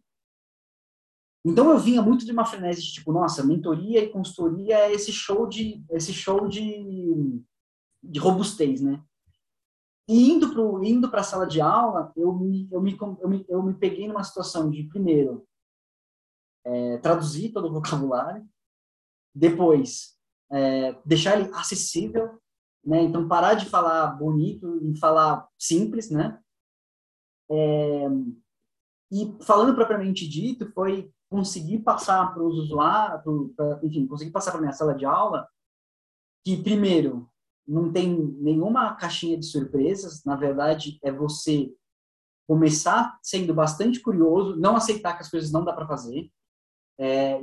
Então eu vinha muito de uma frenesi de tipo, nossa, mentoria e consultoria é esse show de esse show de, de robustez, né? Indo para indo a sala de aula, eu me, eu, me, eu, me, eu me peguei numa situação de, primeiro, é, traduzir todo o vocabulário, depois, é, deixar ele acessível, né? Então, parar de falar bonito e falar simples, né? É, e falando propriamente dito, foi conseguir passar para os usuários, pra, enfim, conseguir passar para minha sala de aula que, primeiro, não tem nenhuma caixinha de surpresas. Na verdade, é você começar sendo bastante curioso, não aceitar que as coisas não dá para fazer, é,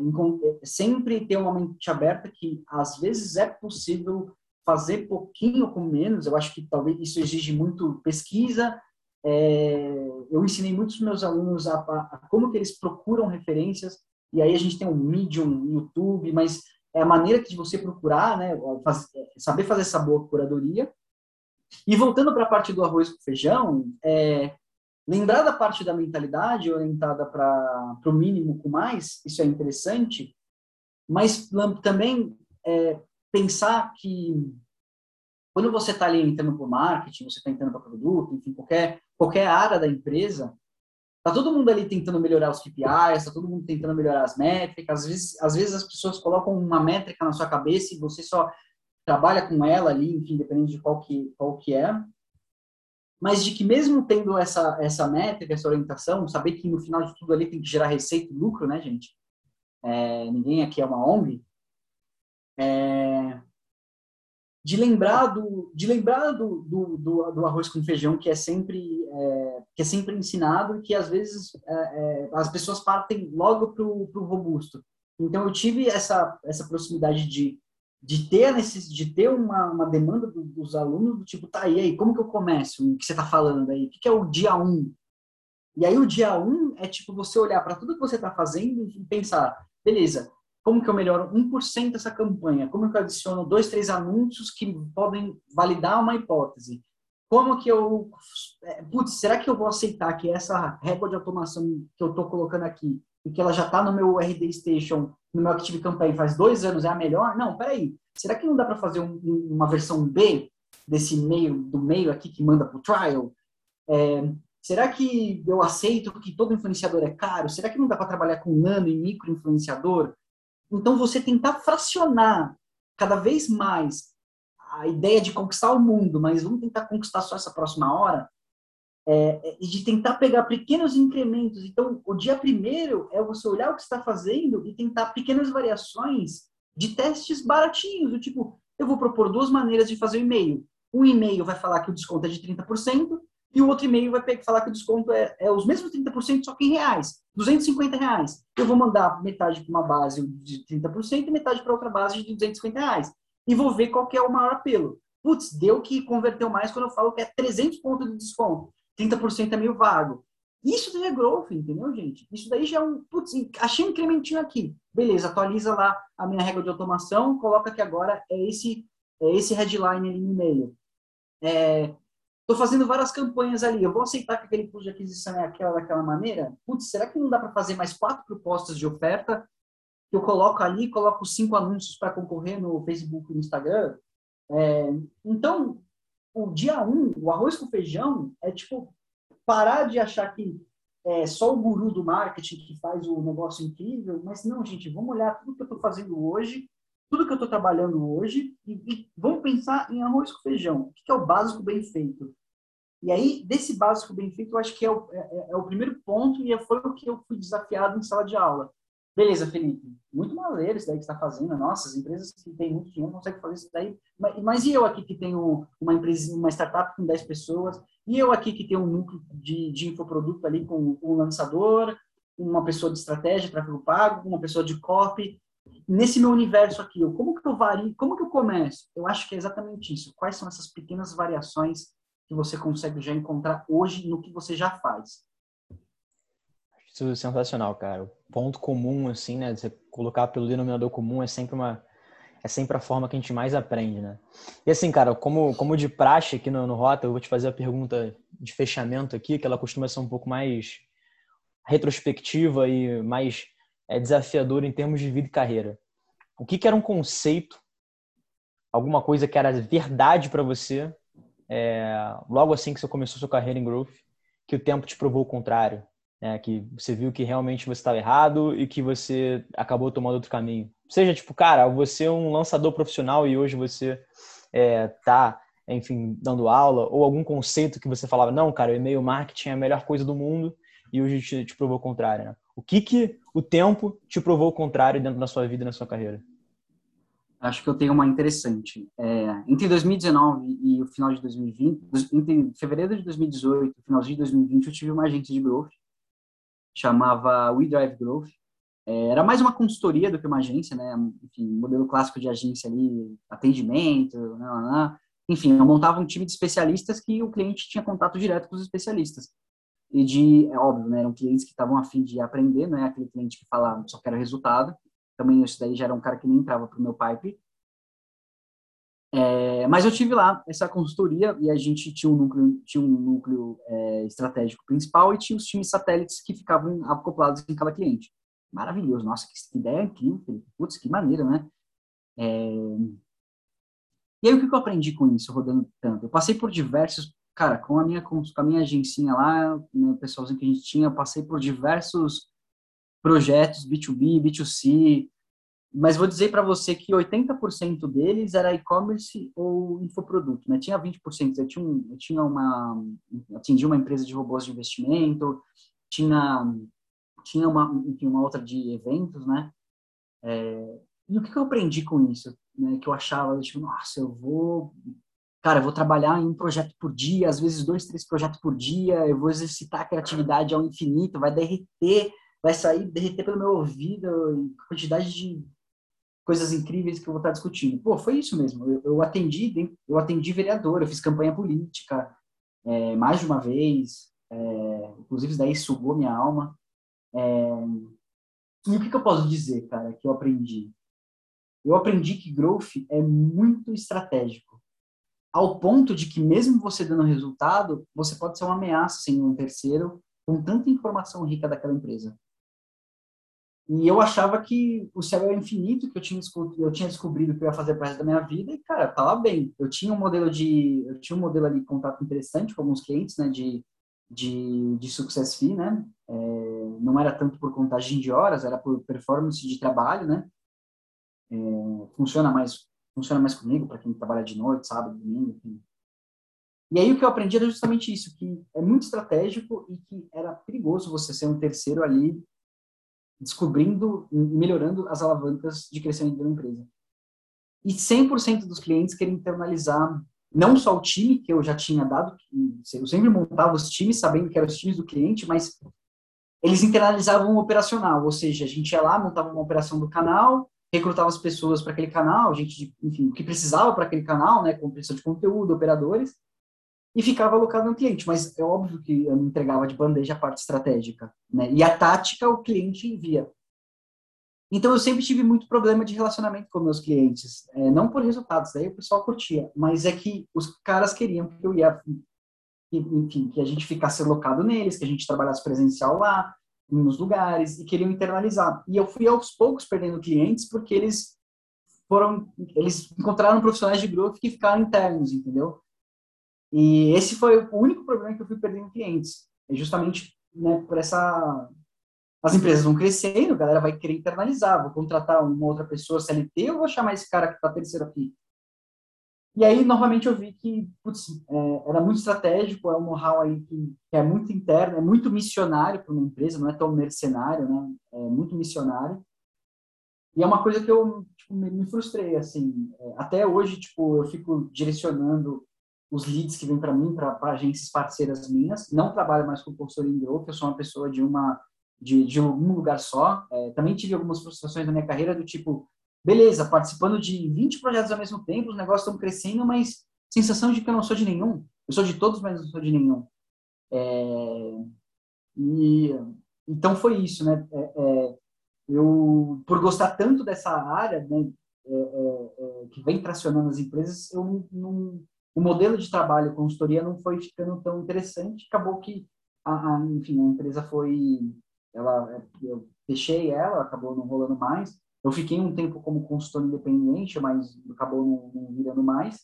sempre ter uma mente aberta que às vezes é possível fazer pouquinho com menos. Eu acho que talvez isso exige muito pesquisa. É, eu ensinei muitos meus alunos a, a, como que eles procuram referências. E aí a gente tem um Medium, YouTube, mas é a maneira de você procurar, né, saber fazer essa boa curadoria. E voltando para a parte do arroz com feijão, é, lembrar da parte da mentalidade orientada para o mínimo com mais, isso é interessante, mas também é, pensar que quando você está ali entrando para o marketing, você está entrando para produto, enfim, qualquer, qualquer área da empresa, Tá todo mundo ali tentando melhorar os KPIs, tá todo mundo tentando melhorar as métricas. Às vezes, às vezes as pessoas colocam uma métrica na sua cabeça e você só trabalha com ela ali, enfim, dependendo de qual que, qual que é. Mas de que mesmo tendo essa, essa métrica, essa orientação, saber que no final de tudo ali tem que gerar receita e lucro, né, gente? É, ninguém aqui é uma ONG. É, de lembrar do de lembrar do, do, do, do arroz com feijão que é sempre é, que é sempre ensinado e que às vezes é, é, as pessoas partem logo para o robusto. Então eu tive essa essa proximidade de de ter necess, de ter uma, uma demanda dos alunos do tipo tá e aí como que eu começo? O que você está falando aí? O que, que é o dia um? E aí o dia um é tipo você olhar para tudo que você está fazendo e pensar beleza como que eu melhoro 1% dessa campanha? Como que eu adiciono dois, três anúncios que podem validar uma hipótese? Como que eu... É, putz, será que eu vou aceitar que essa régua de automação que eu estou colocando aqui e que ela já está no meu RD Station, no meu Active Campaign faz dois anos, é a melhor? Não, peraí. Será que não dá para fazer um, uma versão B desse meio, do meio aqui que manda para o trial? É, será que eu aceito que todo influenciador é caro? Será que não dá para trabalhar com nano e micro influenciador? Então, você tentar fracionar cada vez mais a ideia de conquistar o mundo, mas vamos tentar conquistar só essa próxima hora, é, é, e de tentar pegar pequenos incrementos. Então, o dia primeiro é você olhar o que está fazendo e tentar pequenas variações de testes baratinhos, do tipo, eu vou propor duas maneiras de fazer o e-mail. Um e-mail vai falar que o desconto é de 30%, e o outro e-mail vai falar que o desconto é, é os mesmos 30%, só que em reais, 250 reais. Eu vou mandar metade para uma base de 30% e metade para outra base de 250 reais. E vou ver qual é o maior apelo. putz, deu que converteu mais quando eu falo que é 300 pontos de desconto. 30% é meio vago. Isso daí é growth, entendeu, gente? Isso daí já é um, putz, achei um incrementinho aqui. Beleza, atualiza lá a minha regra de automação, coloca que agora é esse, é esse headline ali no e-mail. É, Estou fazendo várias campanhas ali. Eu vou aceitar que aquele custo de aquisição é aquela daquela maneira? Putz, será que não dá para fazer mais quatro propostas de oferta que eu coloco ali, coloco cinco anúncios para concorrer no Facebook e no Instagram? É, então, o dia um, o arroz com feijão é tipo parar de achar que é só o guru do marketing que faz o negócio incrível, mas não, gente, vamos olhar tudo que eu estou fazendo hoje, tudo que eu estou trabalhando hoje e, e, vamos pensar em arroz com feijão. O que é o básico bem feito? E aí, desse básico bem feito, eu acho que é o, é, é, é o primeiro ponto e foi o que eu fui desafiado em sala de aula. Beleza, Felipe, muito maneiro isso daí que está fazendo. Nossa, as empresas que têm muito dinheiro conseguem fazer isso daí. Mas, mas, e eu aqui que tenho uma empresa, uma startup com 10 pessoas? E eu aqui que tenho um núcleo de, de infoproduto ali com um lançador, uma pessoa de estratégia, tráfego pago, uma pessoa de copy. Nesse meu universo aqui, como que eu vario, como que eu começo? Eu acho que é exatamente isso. Quais são essas pequenas variações que você consegue já encontrar hoje no que você já faz. Isso é sensacional, cara. O ponto comum, assim, né? Você colocar pelo denominador comum é sempre uma é sempre a forma que a gente mais aprende, né? E assim, cara, como, como de praxe aqui no, no Rota, eu vou te fazer a pergunta de fechamento aqui, que ela costuma ser um pouco mais retrospectiva e mais é, desafiadora em termos de vida e carreira. O que, que era um conceito, alguma coisa que era verdade para você, é, logo assim que você começou sua carreira em growth, que o tempo te provou o contrário, né? que você viu que realmente você estava errado e que você acabou tomando outro caminho. Seja tipo, cara, você é um lançador profissional e hoje você é, enfim, dando aula, ou algum conceito que você falava, não, cara, o e-mail marketing é a melhor coisa do mundo e hoje te, te provou o contrário. Né? O que, que o tempo te provou o contrário dentro da sua vida e na sua carreira? Acho que eu tenho uma interessante. É, entre 2019 e o final de 2020, entre fevereiro de 2018 e finalzinho de 2020, eu tive uma agência de growth, chamava We Drive Growth. É, era mais uma consultoria do que uma agência, né? Enfim, modelo clássico de agência ali, atendimento, né, enfim, eu montava um time de especialistas que o cliente tinha contato direto com os especialistas. E de, é óbvio, né, eram clientes que estavam afim de aprender, não é aquele cliente que fala só quero resultado também isso daí já era um cara que nem entrava para o meu pipe. É, mas eu tive lá essa consultoria e a gente tinha um núcleo, tinha um núcleo é, estratégico principal e tinha os times satélites que ficavam acoplados em cada cliente. Maravilhoso, nossa, que ideia incrível, putz, que maneira, né? É... E aí o que eu aprendi com isso, rodando tanto? Eu passei por diversos, cara, com a minha, com a minha agencinha lá, né, o pessoalzinho que a gente tinha, eu passei por diversos projetos B2B, B2C, mas vou dizer para você que 80% deles era e-commerce ou infoproduto, né? Tinha 20%, eu tinha, eu tinha uma, atendi uma empresa de robôs de investimento, tinha, tinha uma, uma outra de eventos, né? É, e o que, que eu aprendi com isso? Né? Que eu achava, tipo, nossa, eu vou cara, eu vou trabalhar em um projeto por dia, às vezes dois, três projetos por dia, eu vou exercitar a criatividade ao infinito, vai derreter vai sair, derreter pelo meu ouvido, quantidade de coisas incríveis que eu vou estar discutindo. Pô, foi isso mesmo. Eu, eu atendi, eu atendi vereador, eu fiz campanha política é, mais de uma vez, é, inclusive daí sugou minha alma. É, e o que, que eu posso dizer, cara, que eu aprendi? Eu aprendi que growth é muito estratégico, ao ponto de que mesmo você dando resultado, você pode ser uma ameaça sem um terceiro com tanta informação rica daquela empresa. E eu achava que o céu era infinito, que eu tinha, eu tinha descobrido que eu ia fazer parte da minha vida e, cara, tava bem. Eu tinha um modelo de, eu tinha um modelo ali de contato interessante com alguns clientes, né, de, de, de success fee, né, é, não era tanto por contagem de horas, era por performance de trabalho, né, é, funciona mais, funciona mais comigo, para quem trabalha de noite, sábado, domingo, enfim. E aí o que eu aprendi era justamente isso, que é muito estratégico e que era perigoso você ser um terceiro ali descobrindo melhorando as alavancas de crescimento da empresa. E 100% dos clientes querem internalizar não só o time que eu já tinha dado, eu sempre montava os times sabendo que eram os times do cliente, mas eles internalizavam o operacional, ou seja, a gente ia lá, montava uma operação do canal, recrutava as pessoas para aquele canal, gente, enfim, o que precisava para aquele canal, né, compreensão de conteúdo, operadores, e ficava alocado no cliente. Mas é óbvio que eu não entregava de bandeja a parte estratégica, né? E a tática o cliente envia. Então eu sempre tive muito problema de relacionamento com meus clientes, é, não por resultados, daí o pessoal curtia, mas é que os caras queriam que eu ia, enfim, que a gente ficasse alocado neles, que a gente trabalhasse presencial lá, nos lugares e queriam internalizar. E eu fui aos poucos perdendo clientes porque eles foram, eles encontraram profissionais de growth que ficaram internos, entendeu? E esse foi o único problema que eu fui perdendo clientes, é justamente né, por essa as empresas vão crescendo, a galera vai querer internalizar, vou contratar uma outra pessoa CLT, ou vou chamar esse cara que está terceiro aqui. E aí, novamente, eu vi que putz, é, era muito estratégico, é um know-how aí que, que, é muito interno, é muito missionário para uma empresa, não é tão mercenário, né? É muito missionário. E é uma coisa que eu tipo, me, me, frustrei, assim. É, até hoje, tipo, eu fico direcionando os leads que vêm para mim, para agências parceiras minhas. Não trabalho mais com consultoria em growth, eu sou uma pessoa de uma de, de um lugar só. É, também tive algumas frustrações na minha carreira do tipo, beleza, participando de 20 projetos ao mesmo tempo, os negócios estão crescendo, mas sensação de que eu não sou de nenhum. Eu sou de todos, mas não sou de nenhum. É, e, então foi isso, né? É, é eu, por gostar tanto dessa área, né, é, é, que vem tracionando as empresas, eu não, o modelo de trabalho, consultoria, não foi ficando tão interessante. Acabou que, a, a enfim, a empresa foi, ela, eu fechei ela, acabou não rolando mais. Eu fiquei um tempo como consultor independente, mas acabou não, não virando mais.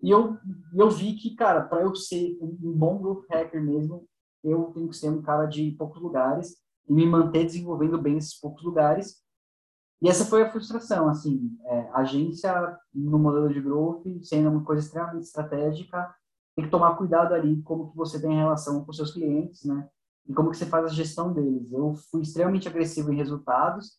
E eu, eu vi que, cara, para eu ser um bom growth hacker mesmo, eu tenho que ser um cara de poucos lugares e me manter desenvolvendo bem esses poucos lugares. E essa foi a frustração, assim, é, agência no modelo de growth, sendo uma coisa extremamente estratégica, tem que tomar cuidado ali como que você tem relação com seus clientes, né? E como que você faz a gestão deles. Eu fui extremamente agressivo em resultados,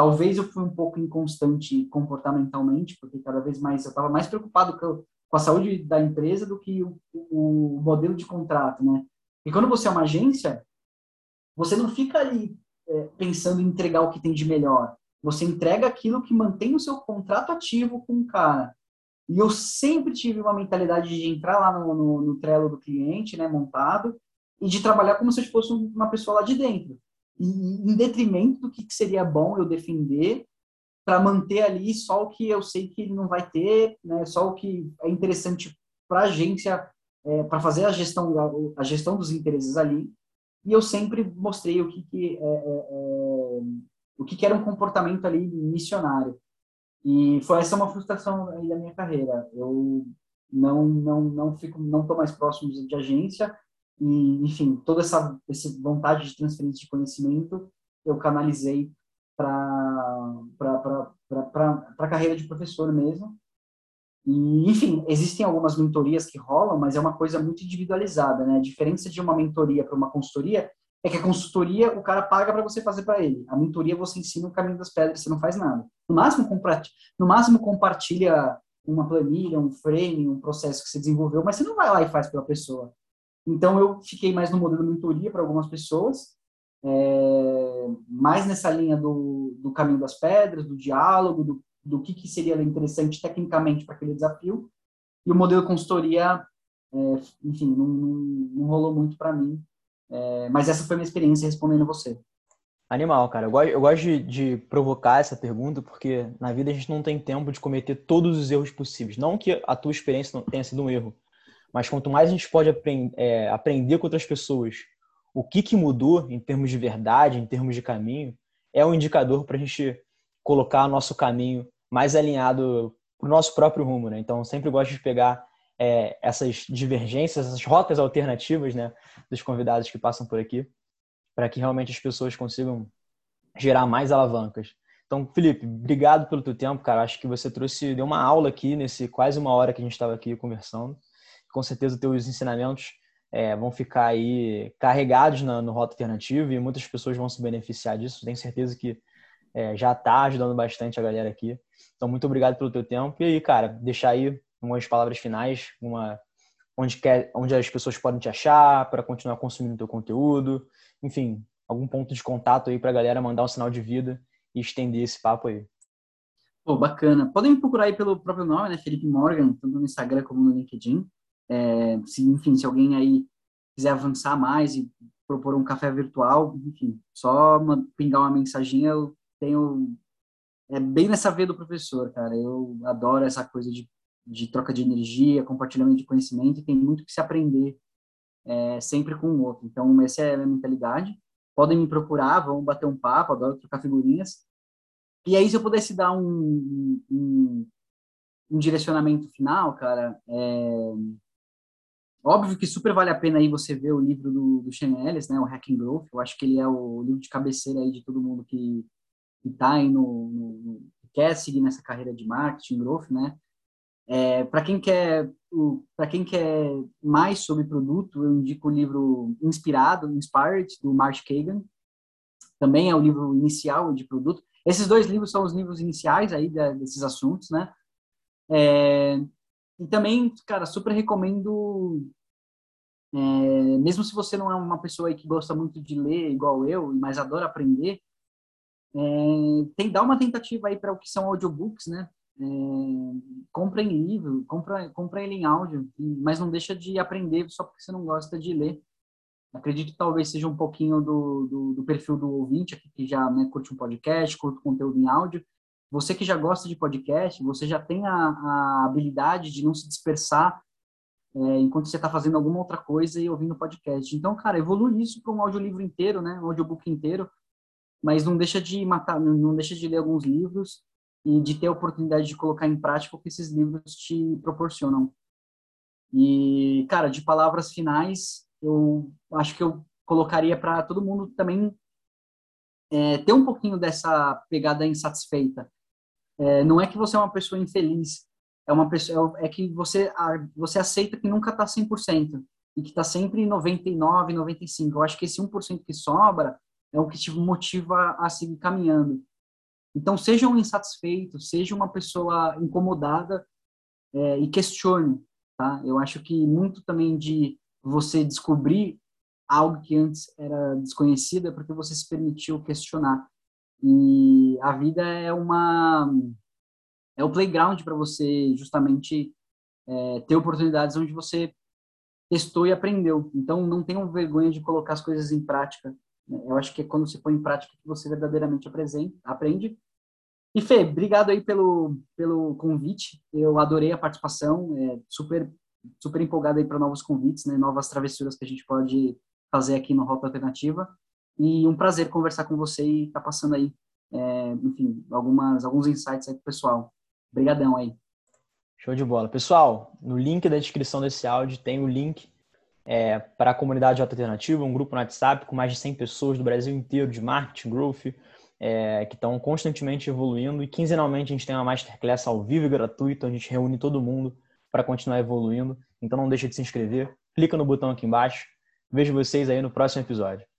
Talvez eu fui um pouco inconstante comportamentalmente, porque cada vez mais eu estava mais preocupado com, a saúde da empresa do que o, o, modelo de contrato, né? E quando você é uma agência, você não fica ali é, pensando em entregar o que tem de melhor. Você entrega aquilo que mantém o seu contrato ativo com o cara. E eu sempre tive uma mentalidade de entrar lá no, no, no Trello do cliente, né, montado, e de trabalhar como se eu fosse uma pessoa lá de dentro em detrimento do que seria bom eu defender para manter ali só o que eu sei que ele não vai ter, né, só o que é interessante para a agência, é, para fazer a gestão, a gestão dos interesses ali. E eu sempre mostrei o que, que, é, é, é, o que, que era um comportamento ali missionário. E foi essa uma frustração da minha carreira. Eu não não não fico não tô mais próximo de agência e, enfim, toda essa, essa vontade de transferência de conhecimento eu canalizei para a carreira de professor mesmo. E, enfim, existem algumas mentorias que rolam, mas é uma coisa muito individualizada, né? A diferença de uma mentoria para uma consultoria é que a consultoria o cara paga para você fazer para ele. A mentoria você ensina o caminho das pedras, você não faz nada. No máximo, no máximo compartilha uma planilha, um frame, um processo que você desenvolveu, mas você não vai lá e faz pela pessoa. Então, eu fiquei mais no modelo mentoria para algumas pessoas, é, mais nessa linha do, do caminho das pedras, do diálogo, do, do que, que seria interessante tecnicamente para aquele desafio. E o modelo consultoria, é, enfim, não, não, rolou muito para mim. É, mas essa foi minha experiência respondendo você. Animal, cara. Eu gosto, eu gosto de, de, provocar essa pergunta porque na vida a gente não tem tempo de cometer todos os erros possíveis. Não que a tua experiência tenha sido um erro, mas quanto mais a gente pode aprend é, aprender com outras pessoas o que, que mudou em termos de verdade, em termos de caminho, é um indicador para a gente colocar nosso caminho mais alinhado para o nosso próprio rumo. Né? Então, sempre gosto de pegar é, essas divergências, essas rotas alternativas né, dos convidados que passam por aqui, para que realmente as pessoas consigam gerar mais alavancas. Então, Felipe, obrigado pelo teu tempo, cara. Acho que você trouxe, deu uma aula aqui nesse quase uma hora que a gente estava aqui conversando com certeza teus ensinamentos é, vão ficar aí carregados na, no Rota Alternativo e muitas pessoas vão se beneficiar disso. Tenho certeza que é, já está ajudando bastante a galera aqui. Então, muito obrigado pelo teu tempo. E aí, cara, deixar aí umas palavras finais, uma, onde, quer, onde as pessoas podem te achar para continuar consumindo teu conteúdo. Enfim, algum ponto de contato aí para a galera mandar um sinal de vida e estender esse papo aí. Pô, bacana. Podem me procurar aí pelo próprio nome, né? Felipe Morgan, tanto no Instagram como no LinkedIn. É, se, enfim, se alguém aí quiser avançar mais e propor um café virtual, enfim, só uma, pingar uma mensaginha, eu tenho... É bem nessa veia do professor, cara. Eu adoro essa coisa de, de troca de energia, compartilhamento de conhecimento, e tem muito que se aprender é, sempre com o outro. Então, essa é a mentalidade. Podem me procurar, vamos bater um papo, adoro trocar figurinhas. E aí, se eu pudesse dar um, um, um direcionamento final, cara, é... óbvio que super vale a pena aí você ver o livro do, do Shane Ellis, né, o Hacking Growth. Eu acho que ele é o livro de cabeceira aí de todo mundo que está aí no, no, quer seguir nessa carreira de marketing, growth, né? É, para quem quer para quem quer mais sobre produto, eu indico o livro Inspirado, Inspired, do Marsh Kagan. Também é o livro inicial de produto. Esses dois livros são os livros iniciais aí desses assuntos, né? É, e também, cara, super recomendo, é, mesmo se você não é uma pessoa que gosta muito de ler igual eu, mas adora aprender, é, tem dá uma tentativa aí para o que são audiobooks, né? É, compra em livro, compra, compra ele em áudio, mas não deixa de aprender só porque você não gosta de ler. Acredito que talvez seja um pouquinho do, do, do perfil do ouvinte aqui que já né, curte um podcast, curte conteúdo em áudio. Você que já gosta de podcast, você já tem a, a habilidade de não se dispersar é, enquanto você está fazendo alguma outra coisa e ouvindo podcast. Então, cara, evolui isso para um audiolivro inteiro, né, um audiobook inteiro, mas não deixa de matar, não deixa de ler alguns livros e de ter a oportunidade de colocar em prática o que esses livros te proporcionam. E, cara, de palavras finais, eu acho que eu colocaria para todo mundo também é, ter um pouquinho dessa pegada insatisfeita. É, não é que você é uma pessoa infeliz, é uma pessoa é que você você aceita que nunca está 100% e que está sempre 99, 95. Eu acho que esse 1% que sobra é o que te motiva a seguir caminhando. Então, seja um insatisfeito, seja uma pessoa incomodada é, e questione, tá? Eu acho que muito também de você descobrir algo que antes era desconhecido é porque você se permitiu questionar. E a vida é uma é o playground para você justamente é, ter oportunidades onde você testou e aprendeu. Então, não tenham vergonha de colocar as coisas em prática. Eu acho que é quando você põe em prática que você verdadeiramente aprende. E Fê, obrigado aí pelo, pelo convite. Eu adorei a participação, é, super super empolgado aí para novos convites, né, novas travessuras que a gente pode fazer aqui no Rota Alternativa. E um prazer conversar com você e estar tá passando aí, é, enfim, algumas alguns insights aí pro pessoal. Obrigadão aí. Show de bola. Pessoal, no link da descrição desse áudio tem o link é, para a comunidade Alternativa, um grupo no WhatsApp com mais de 100 pessoas do Brasil inteiro de marketing, growth, é, que estão constantemente evoluindo. E quinzenalmente a gente tem uma masterclass ao vivo e gratuito, onde a gente reúne todo mundo para continuar evoluindo. Então não deixa de se inscrever, clica no botão aqui embaixo. Vejo vocês aí no próximo episódio.